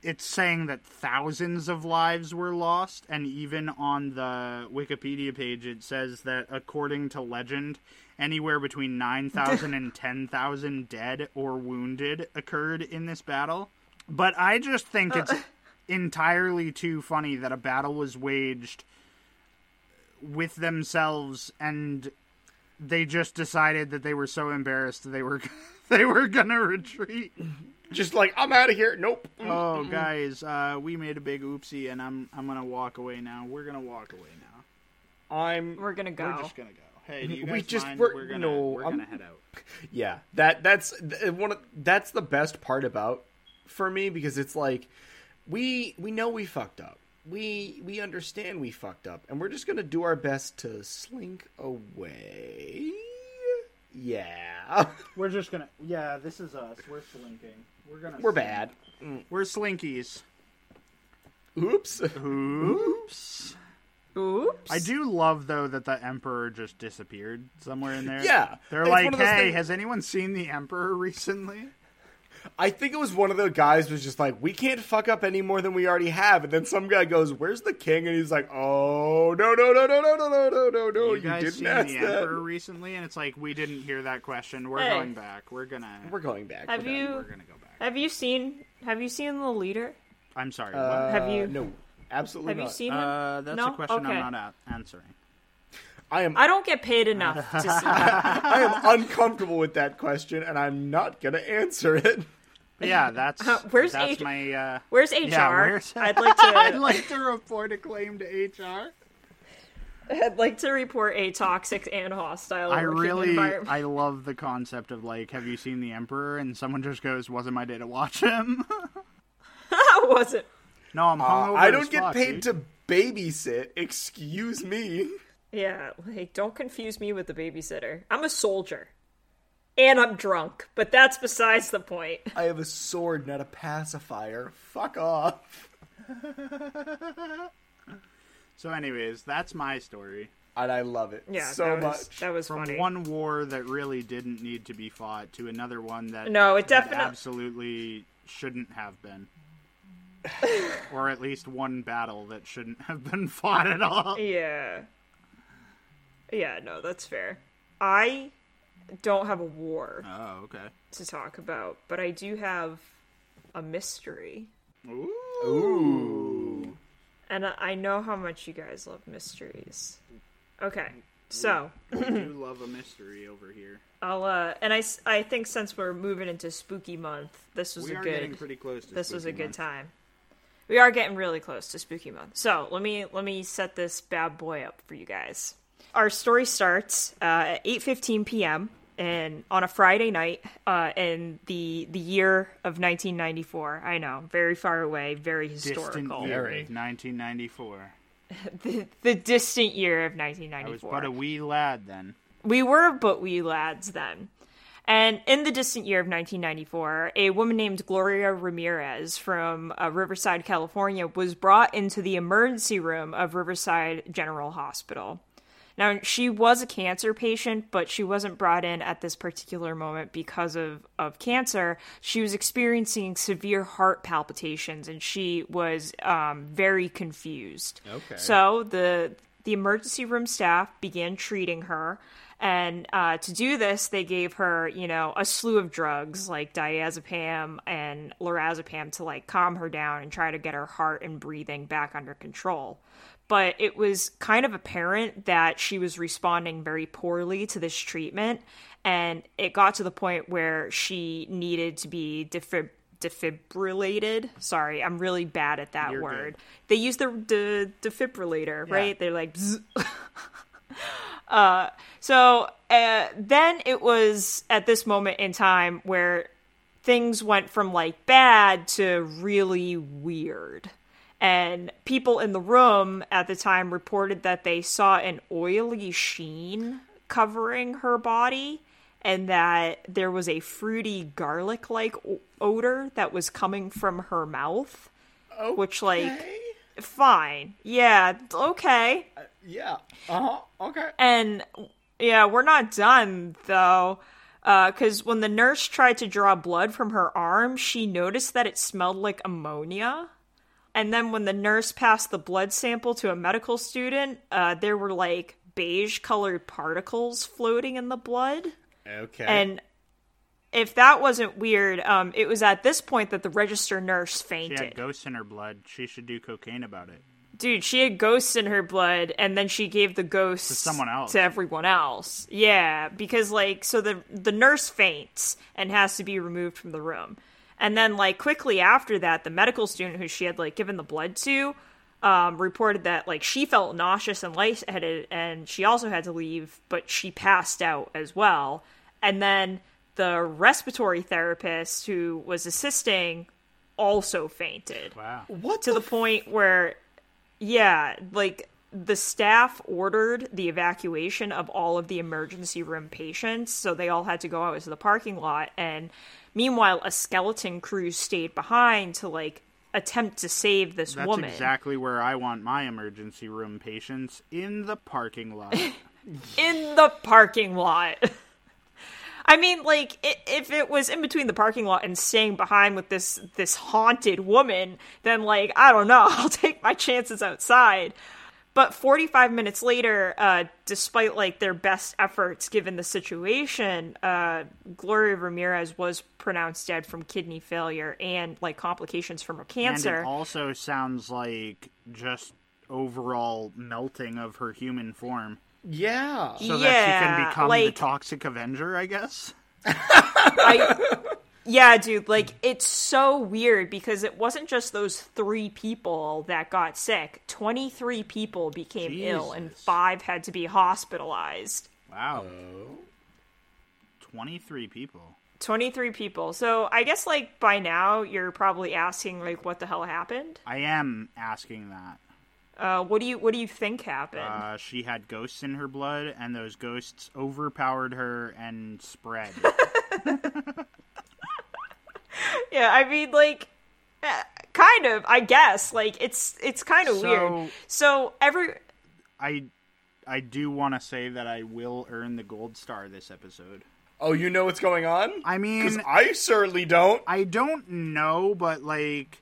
it's saying that thousands of lives were lost, and even on the Wikipedia page, it says that according to legend, anywhere between 9,000 and 10,000 dead or wounded occurred in this battle. But I just think it's uh. entirely too funny that a battle was waged with themselves and they just decided that they were so embarrassed they were they were gonna retreat. Just like I'm out of here. Nope. Oh, guys, uh, we made a big oopsie, and I'm I'm gonna walk away now. We're gonna walk away now. I'm. We're gonna go. We're just gonna go. Hey, do you We guys just- mind? we're- We're gonna no, we're I'm- gonna head out. Yeah, that that's one of that's the best part about for me because it's like we we know we fucked up. We we understand we fucked up, and we're just gonna do our best to slink away. Yeah, We're just gonna. Yeah, this is us. We're slinking. We're gonna. we're bad. Mm. We're slinkies. Oops. Oops. Oops. I do love though that the emperor just disappeared somewhere in there. Yeah, they're it's like, one "Hey, things- has anyone seen the emperor recently?" I think it was one of the guys was just like, we can't fuck up any more than we already have, and then some guy goes, "Where's the king?" And he's like, "Oh no no no no no no no no no no! you You, guys didn't seen ask the that." emperor recently? And it's like we didn't hear that question. We're Hey. going back. We're gonna. We're going back. Have you We're gonna go back. have you seen have you seen the leader? I'm sorry. Uh, Have you- No, absolutely Have not. you seen him? uh, that's no? a question okay. I'm not a- answering. I am I don't get paid enough to see. that. I am uncomfortable with that question, and I'm not gonna answer it. yeah, that's where's that's H- my uh, Where's HR? Yeah, where's... I'd like to. I'd like to report a claim to HR. I'd like to report a toxic and hostile. I really. I love the concept of like, have you seen the Emperor? And someone just goes, "Wasn't my day to watch him." How was it? no, I'm Uh. I don't get fuck, paid dude. to babysit. Excuse me. Yeah, like don't confuse me with the babysitter. I'm a soldier. And I'm drunk, but that's besides the point. I have a sword, not a pacifier. Fuck off. So, anyways, that's my story. And I love it Yeah, so that was, much. That was From funny. one war that really didn't need to be fought to another one that No, it that definite- absolutely shouldn't have been. or at least one battle that shouldn't have been fought at all. Yeah. Yeah, no, that's fair. I don't have a war Oh, okay. to talk about, but I do have a mystery. Ooh. And I- I know how much you guys love mysteries. Okay, so We do love a mystery over here. I'll uh, and I, I think since we're moving into spooky month, this was We a are good getting pretty close to this was a spooky good time. We are getting really close to spooky month. So let me let me set this bad boy up for you guys. Our story starts uh, at eight fifteen p.m. and on a Friday night uh, in the the year of nineteen ninety four. I know, very far away, very historical. Distant year, Very. 1994. the, the distant year of I was but a wee lad then. We were but wee lads then. And in the distant year of 1994, a woman named Gloria Ramirez from uh, Riverside, California, was brought into the emergency room of Riverside General Hospital. Now, she was a cancer patient, but she wasn't brought in at this particular moment because of, of cancer. She was experiencing severe heart palpitations and she was um, very confused. Okay. So the the emergency room staff began treating her. And uh, to do this, they gave her, you know, a slew of drugs like diazepam and lorazepam to like calm her down and try to get her heart and breathing back under control. But it was kind of apparent that she was responding very poorly to this treatment. And it got to the point where she needed to be defib- defibrillated. Sorry i'm really bad at that You're word. Good. they use the, the defibrillator right? They're like. uh, so uh, then it was at this moment in time where things went from like bad to really weird. And people in the room at the time reported that they saw an oily sheen covering her body and that there was a fruity garlic like odor that was coming from her mouth which like fine. Yeah okay Yeah. Uh huh. Okay. and yeah, we're not done though. Because when the nurse tried to draw blood from her arm, she noticed that it smelled like ammonia. And then when the nurse passed the blood sample to a medical student, uh, there were like beige colored particles floating in the blood. Okay. And if that wasn't weird, um, it was at this point that the register nurse fainted. She had ghosts in her blood. She should do cocaine about it. Dude, she had ghosts in her blood, and then she gave the ghosts To someone else. to everyone else. Yeah, because like, so the the nurse faints and has to be removed from the room, and then like quickly after that, the medical student who she had like given the blood to, um, reported that like she felt nauseous and lightheaded, and she also had to leave, but she passed out as well, and then the respiratory therapist who was assisting also fainted Wow. what to the point where yeah like the staff ordered the evacuation of all of the emergency room patients so they all had to go out to the parking lot and meanwhile a skeleton crew stayed behind to like attempt to save this That's woman exactly where I want my emergency room patients in the parking lot. in the parking lot I mean, like, i if it was in between the parking lot and staying behind with this this haunted woman, then like, I don't know, I'll take my chances outside. But 45 minutes later, uh, despite like their best efforts given the situation, uh, Gloria Ramirez was pronounced dead from kidney failure and like complications from her and cancer. it also sounds like just overall melting of her human form. Yeah. So that she can become the Toxic Avenger, I guess? I, Yeah, dude, like it's so weird because it wasn't just those three people that got sick. 23 people became ill and 5 had to be hospitalized. Wow. 23 people. 23 people. So, I guess like by now you're probably asking like what the hell happened? I am asking that. Uh what do you what do you think happened? Uh, she had ghosts in her blood, and those ghosts overpowered her and spread. yeah, I mean like eh, kind of, I guess. Like it's it's kind of So- weird. So, every I, I do want to say that I will earn the gold star this episode. Oh, you know what's going on? I mean, Because I certainly don't. I don't know, but like,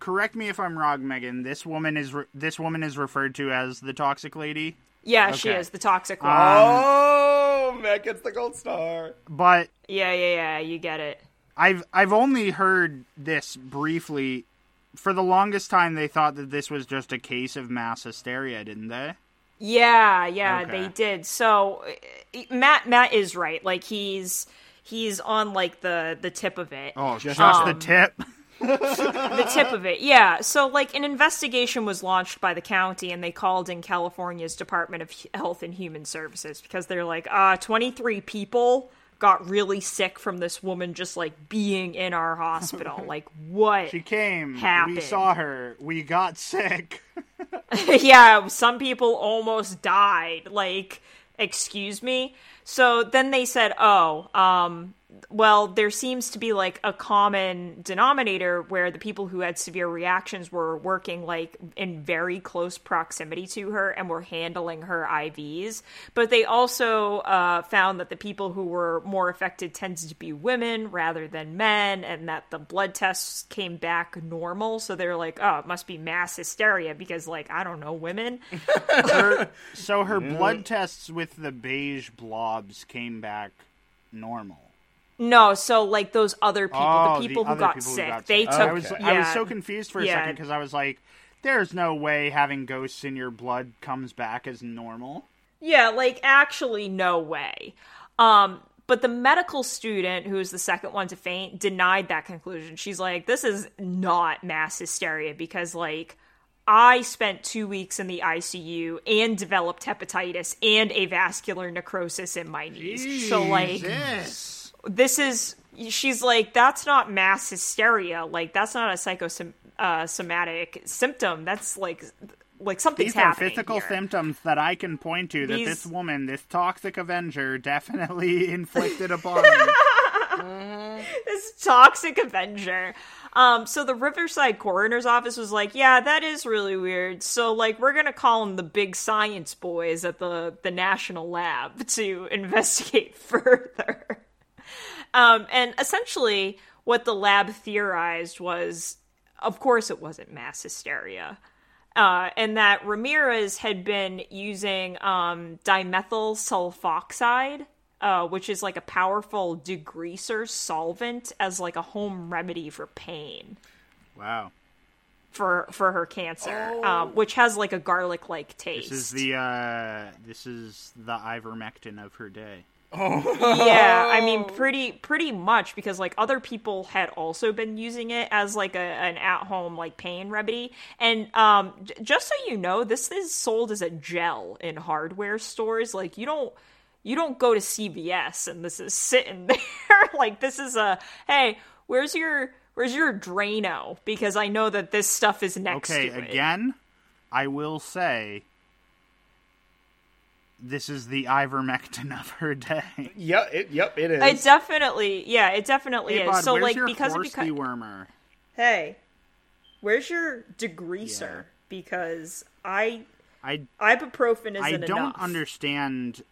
correct me if I'm wrong, Megan. This woman is re- this woman is referred to as the toxic lady, yeah, she is the toxic one. oh, Matt gets the gold star. but yeah, yeah, yeah, you get it. I've I've only heard this briefly. For the longest time, they thought that this was just a case of mass hysteria, didn't they? Yeah, yeah, Okay. they did. So uh, Matt Matt is right. Like he's he's on like the the tip of it. Oh, just, Um, the tip. The tip of it. Yeah. So like an investigation was launched by the county and they called in California's Department of Health and Human Services because they're like, uh 23 people got really sick from this woman just like being in our hospital. like what? She came. We saw her. We got sick. yeah, some people almost died. Like, excuse me. So then they said, "Oh, um, well, there seems to be like a common denominator where the people who had severe reactions were working like in very close proximity to her and were handling her IVs. But they also uh, found that the people who were more affected tended to be women rather than men, and that the blood tests came back normal. So they're like, oh, it must be mass hysteria because, like, I don't know, women. So her blood tests with the beige blobs came back normal. No, so like those other people, oh, the people who other got people who sick, they took. I was, yeah, I was so confused for a Yeah. second because I was like, "There's no way having ghosts in your blood comes back as normal." Yeah, like actually no way. Um but the medical student who was the second one to faint denied that conclusion. She's like this is not mass hysteria because like I spent 2 weeks in the ICU and developed hepatitis and avascular necrosis in my knees. So like Jesus. This is she's like that's not mass hysteria. Like that's not a psychosomatic uh, symptom. That's like like something's These are happening physical here. symptoms that I can point to that These- this woman, this toxic Avenger, definitely inflicted upon me. this toxic avenger. Um so the riverside coroner's office was like yeah that is really weird. So like we're gonna call them the big science boys at the the national lab to investigate further um and essentially what the lab theorized was of course it wasn't mass hysteria uh, and that Ramirez had been using um, dimethyl sulfoxide, uh, which is like a powerful degreaser solvent, as like a home remedy for pain Wow. for for her cancer, um, which has like a garlic like taste. This is the uh this is the ivermectin of her day. Yeah, I mean, pretty pretty much because like other people had also been using it as like a an at home like pain remedy, and um, j- just so you know, this is sold as a gel in hardware stores. Like you don't you don't go to CVS and this is sitting there. like this is a hey, where's your where's your Drano? Because I know that this stuff is next Okay, to it. again, I will say this is the ivermectin of her day. Yeah, it, yep, it is. It definitely, yeah, it definitely Hey, is. bud, so where's like your because horse because dewormer? Hey, where's your degreaser? Yeah. Because I I ibuprofen isn't I don't enough. understand.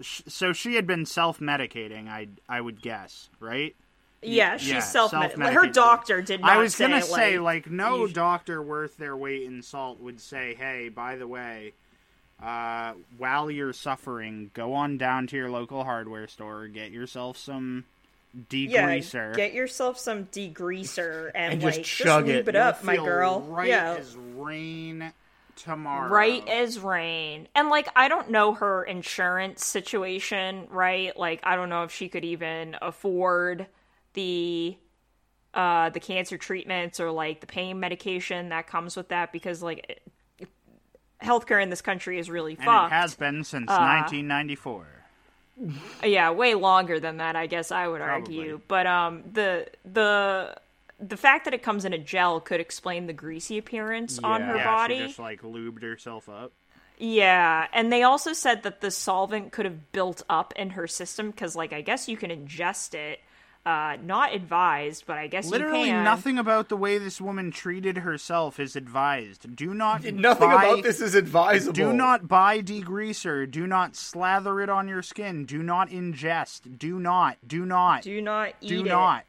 So she had been self-medicating. I I would guess, right? Yeah, she's Yeah, self medicating. Her doctor did not. I was say, gonna say, like, like, no you- doctor worth their weight in salt would say, "Hey, by the way, uh, while you're suffering, go on down to your local hardware store, get yourself some yeah, degreaser, get yourself some degreaser and, And like just chug lube it. it up, my girl. Right yeah, as rain tomorrow. right as rain. And like I don't know her insurance situation, right? Like I don't know if she could even afford the uh the cancer treatments or like the pain medication that comes with that because like it- healthcare in this country is really And fucked. it has been since Uh, 1994. yeah way longer than that i guess i would Probably. argue but um the the the fact that it comes in a gel could explain the greasy appearance on her yeah, body she just like lubed herself up. yeah and they also said that the solvent could have built up in her system because like i guess you can ingest it uh not advised but i guess Literally you can. nothing about the way this woman treated herself is advised. Do not Nothing buy- about this is advisable. Do not buy degreaser. Do not slather it on your skin. Do not ingest. Do not. Do not. do not eat do it. not.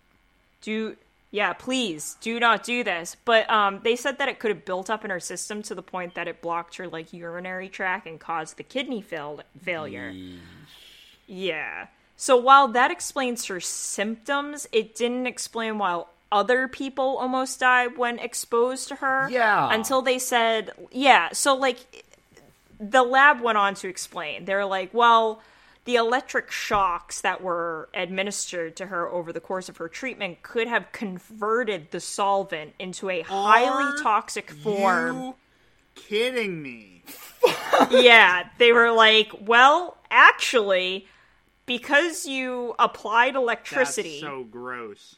do yeah please do not do this but um they said that it could have built up in her system to the point that it blocked her like urinary tract and caused the kidney fail- failure yeah so while that explains her symptoms it didn't explain why other people almost died when exposed to her Yeah. until they said yeah so like the lab went on to explain. They're like, well, the electric shocks that were administered to her over the course of her treatment could have converted the solvent into a highly Are toxic form. You kidding me? yeah, they were like, well, actually, because you applied electricity, That's so gross.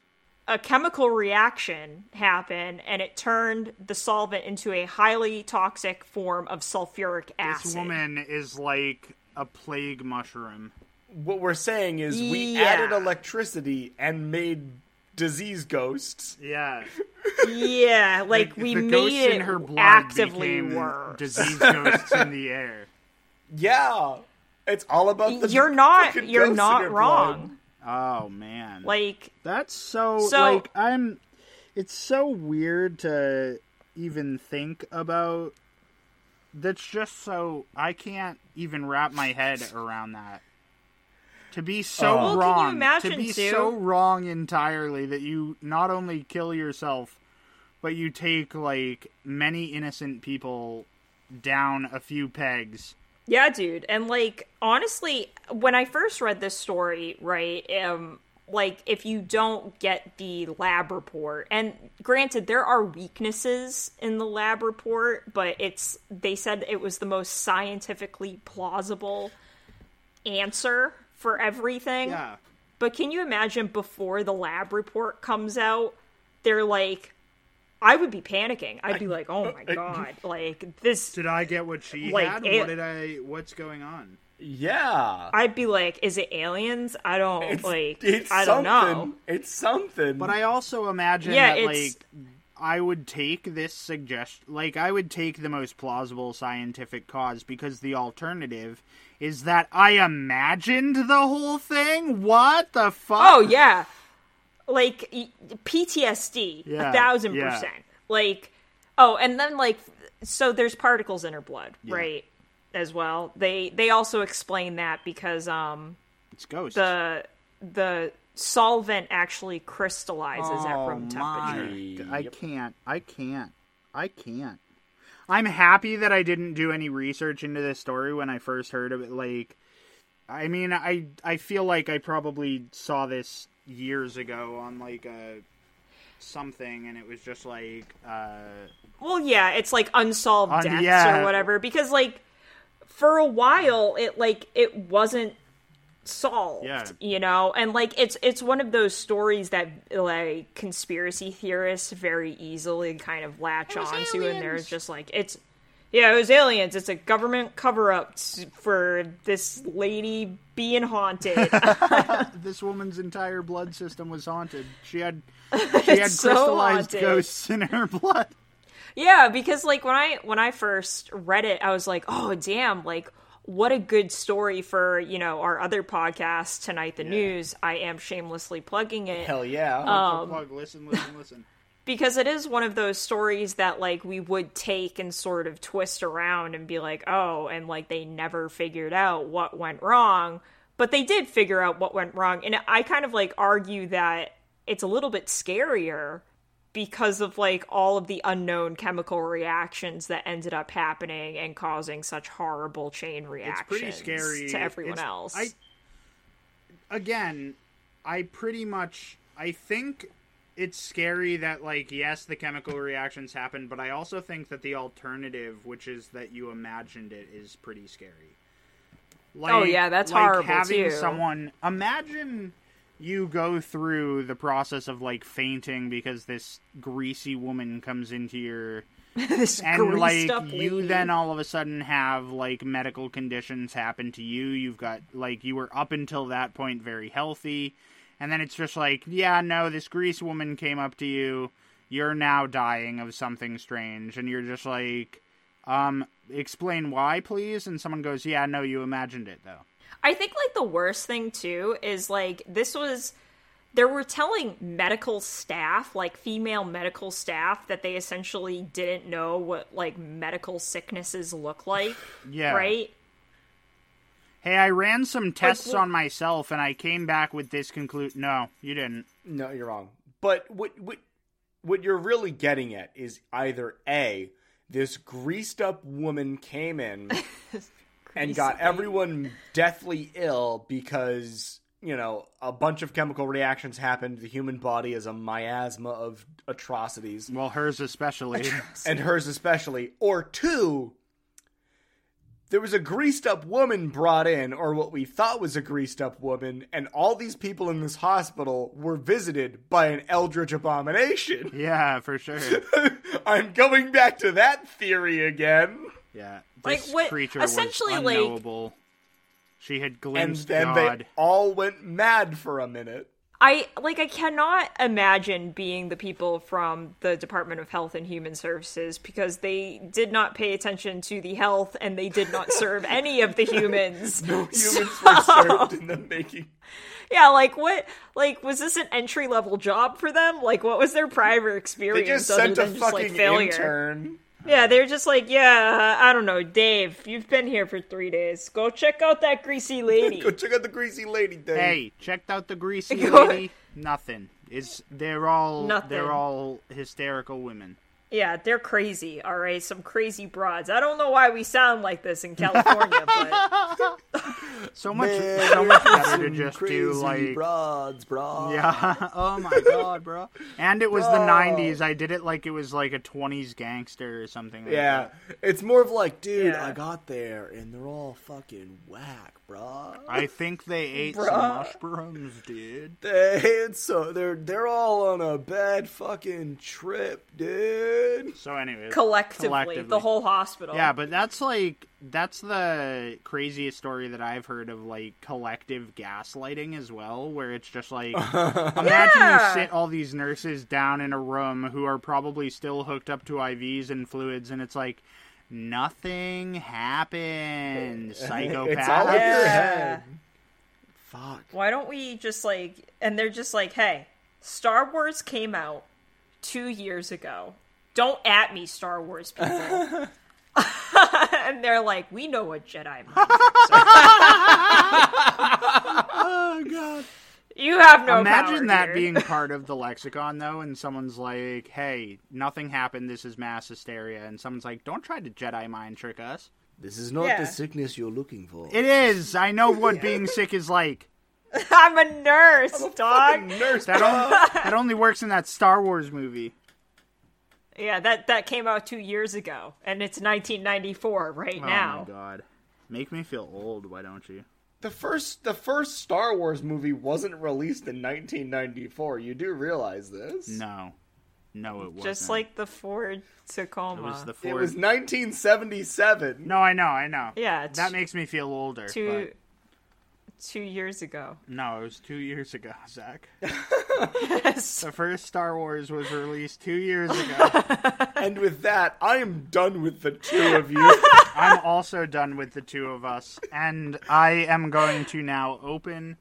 a chemical reaction happened and it turned the solvent into a highly toxic form of sulfuric acid. This woman is like a plague mushroom. What we're saying is we Yeah. added electricity and made disease ghosts. Yeah. Yeah, like The- we the made ghosts it in her blood actively became worse. Disease ghosts in the air. Yeah. It's all about the You're not you're not your wrong. Oh man. Like That's so, So- like I'm it's so weird to even think about that's just so I can't even wrap my head around that. To be so oh. Well, can you wrong, imagine, to be too? so wrong entirely that you not only kill yourself, but you take like many innocent people down a few pegs. Yeah, dude. And like honestly, when I first read this story, right, um like if you don't get the lab report and granted there are weaknesses in the lab report, but it's they said it was the most scientifically plausible answer for everything. Yeah. But can you imagine before the lab report comes out, they're like I would be panicking. I'd be like, "Oh my god, like this Did I get what she Like, had? it- what did I what's going on? Yeah. I'd be like, is it aliens? I don't It's, like. it's I don't know. It's something. But I also imagine Yeah, that it's- like I would take this suggestion like I would take the most plausible scientific cause because the alternative is that I imagined the whole thing. What the fuck? Oh yeah, like PTSD, Yeah, a thousand yeah. percent. Like, oh, and then like, so there's particles in her blood, right? As well. They they also explain that because um It's ghosts. the the solvent actually crystallizes at room temperature. Oh I can't. I can't. I can't. I'm happy that I didn't do any research into this story when I first heard of it. Like, I mean, I I feel like I probably saw this years ago on like a something, and it was just like, uh, Well, yeah, it's like unsolved Un- deaths yeah. or whatever because like for a while it like it wasn't solved, Yeah. you know? And like it's it's one of those stories that like conspiracy theorists very easily kind of latch was onto and they're just like it's yeah, it was aliens. It's a government cover up for this lady being haunted. this woman's entire blood system was haunted. She had she had so crystallized haunted. ghosts in her blood. Yeah, because like when I when I first read it, I was like, "Oh, damn, like what a good story for, you know, our other podcast tonight the news. I am shamelessly plugging it Hell yeah. Um, Plug, plug, listen, listen, listen. Because it is one of those stories that like we would take and sort of twist around and be like, "Oh, and like they never figured out what went wrong." But they did figure out what went wrong. And I kind of like argue that it's a little bit scarier because of like all of the unknown chemical reactions that ended up happening and causing such horrible chain It's reactions pretty scary to everyone It's- else. I again, I pretty much I think it's scary that like yes, the chemical reactions happen, but I also think that the alternative, which is that you imagined it, is pretty scary. Oh, like, Oh, yeah, that's like horrible, having too. someone imagine you go through the process of like fainting because this greasy woman comes into your this and like you lady. then all of a sudden have like medical conditions happen to you you've got like you were up until that point very healthy and then it's just like yeah no this grease woman came up to you you're now dying of something strange and you're just like um explain why please and someone goes yeah no you imagined it though I think like the worst thing too is like this was they were telling medical staff, like female medical staff, that they essentially didn't know what like medical sicknesses look like. Yeah. Right? Hey i ran some tests wh- on myself and i came back with this conclude no you didn't No, you're wrong. But what what what you're really getting at is either a this greased up woman came in and got everyone deathly ill because you know a bunch of chemical reactions happened. The human body is a miasma of atrocities, well hers especially and hers especially. Or two. There was a greased up woman brought in, or what we thought was a greased up woman, and all these people in this hospital were visited by an eldritch abomination. yeah for sure I'm going back to that theory again. Yeah, Like, this what- creature essentially, was like- unknowable. she had And glimpsed then God. they all went mad for a minute. I like I cannot imagine being the people from the Department of Health and Human Services because they did not pay attention to the health and they did not serve any of the humans. No humans were served in the making. Yeah, like what? Like was this an entry level job for them? Like what was their prior experience? They just other sent a just, like, fucking failure? intern. Yeah, they're just like, yeah, I don't know, Dave. You've been here for three days. Go check out that greasy lady. Go check out the greasy lady thing. hey, checked out the greasy lady? Nothing. Is they're all Nothing. they're all hysterical women. Yeah, they're crazy. All right, some crazy broads. I don't know why we sound like this in California, but So much so much better to just do like broads, bro. yeah. oh my god, bro. And it was the '90s. I did it like it was like a '20s gangster or something. Like Yeah, that. it's more of like, dude, Yeah. I got there and they're all fucking whack, bro. I think they ate some mushrooms, dude. They, it's so they're they're all on a bad fucking trip, dude. So anyway, collectively, the whole hospital. Yeah, but that's like that's the craziest story that I've heard of like collective gaslighting as well, where it's just like imagine Yeah. you sit all these nurses down in a room who are probably still hooked up to IVs and fluids, and it's like nothing happened. Psychopath. It's all in your head. Fuck. Why don't we just like and they're just like, "Hey, Star Wars came out 2 years ago. Don't at me, Star Wars people." and they're like, "We know what Jedi means." Oh god. You have no Imagine power that here. being part of the lexicon, though, and someone's like, "Hey, nothing happened. This is mass hysteria," and someone's like, "Don't try to Jedi mind trick us." This is not Yeah. the sickness you're looking for. It is. I know what being sick is like. I'm a nurse, dog. nurse. That, on- that only works in that Star Wars movie. Yeah, that that came out 2 years ago and it's 1994 right Oh now. my god. Make me feel old, why don't you? The first the first Star Wars movie wasn't released in 1994. You do realize this? No. No, it wasn't. Just like the Ford Tacoma. it was the It was 1977. No, I know, I know. Yeah, that makes me feel older. two but- two years ago. No, it was two years ago, Zach. Yes. The first Star Wars was released two years ago. And with that, I am done with the two of you. I'm also done with the two of us, and I am going to now open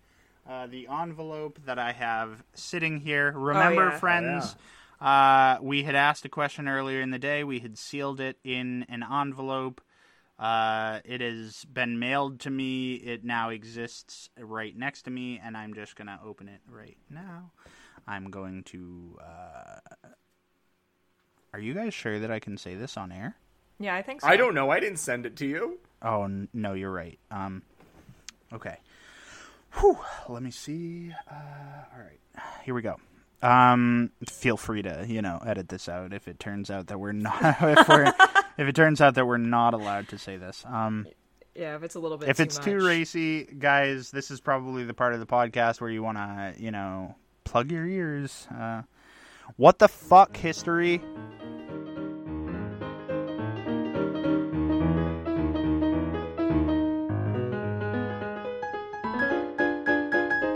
uh, the envelope that I have sitting here. Remember, yeah. friends, uh, we had asked a question earlier in the day. We had sealed it in an envelope. Uh, it has been mailed to me. It now exists right next to me, and I'm just gonna open it right now. I'm going to. Uh... Are you guys sure that I can say this on air? Yeah, I think so. I don't know. I didn't send it to you. Oh n- no, you're right. Um, okay. Whew, let me see. Uh, all right, here we go. Um, feel free to you know edit this out if it turns out that we're not if we're if it turns out that we're not allowed to say this. Um, Yeah, if it's a little bit. if too it's too racy, guys, this is probably the part of the podcast where you want to you know plug your ears. Uh, what the fuck history?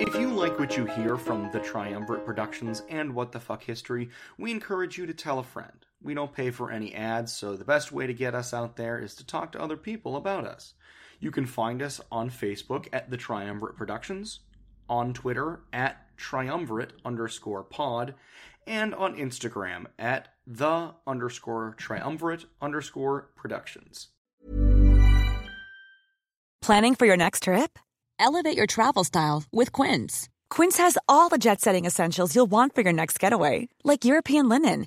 If you like what you hear from the Triumvirate Productions and What the Fuck History, we encourage you to tell a friend. We don't pay for any ads, so the best way to get us out there is to talk to other people about us. You can find us on Facebook at the Triumvirate Productions, on Twitter at triumvirate underscore pod, and on Instagram at the underscore triumvirate underscore productions. Planning for your next trip? Elevate your travel style with Quince. Quince has all the jet setting essentials you'll want for your next getaway, like European linen,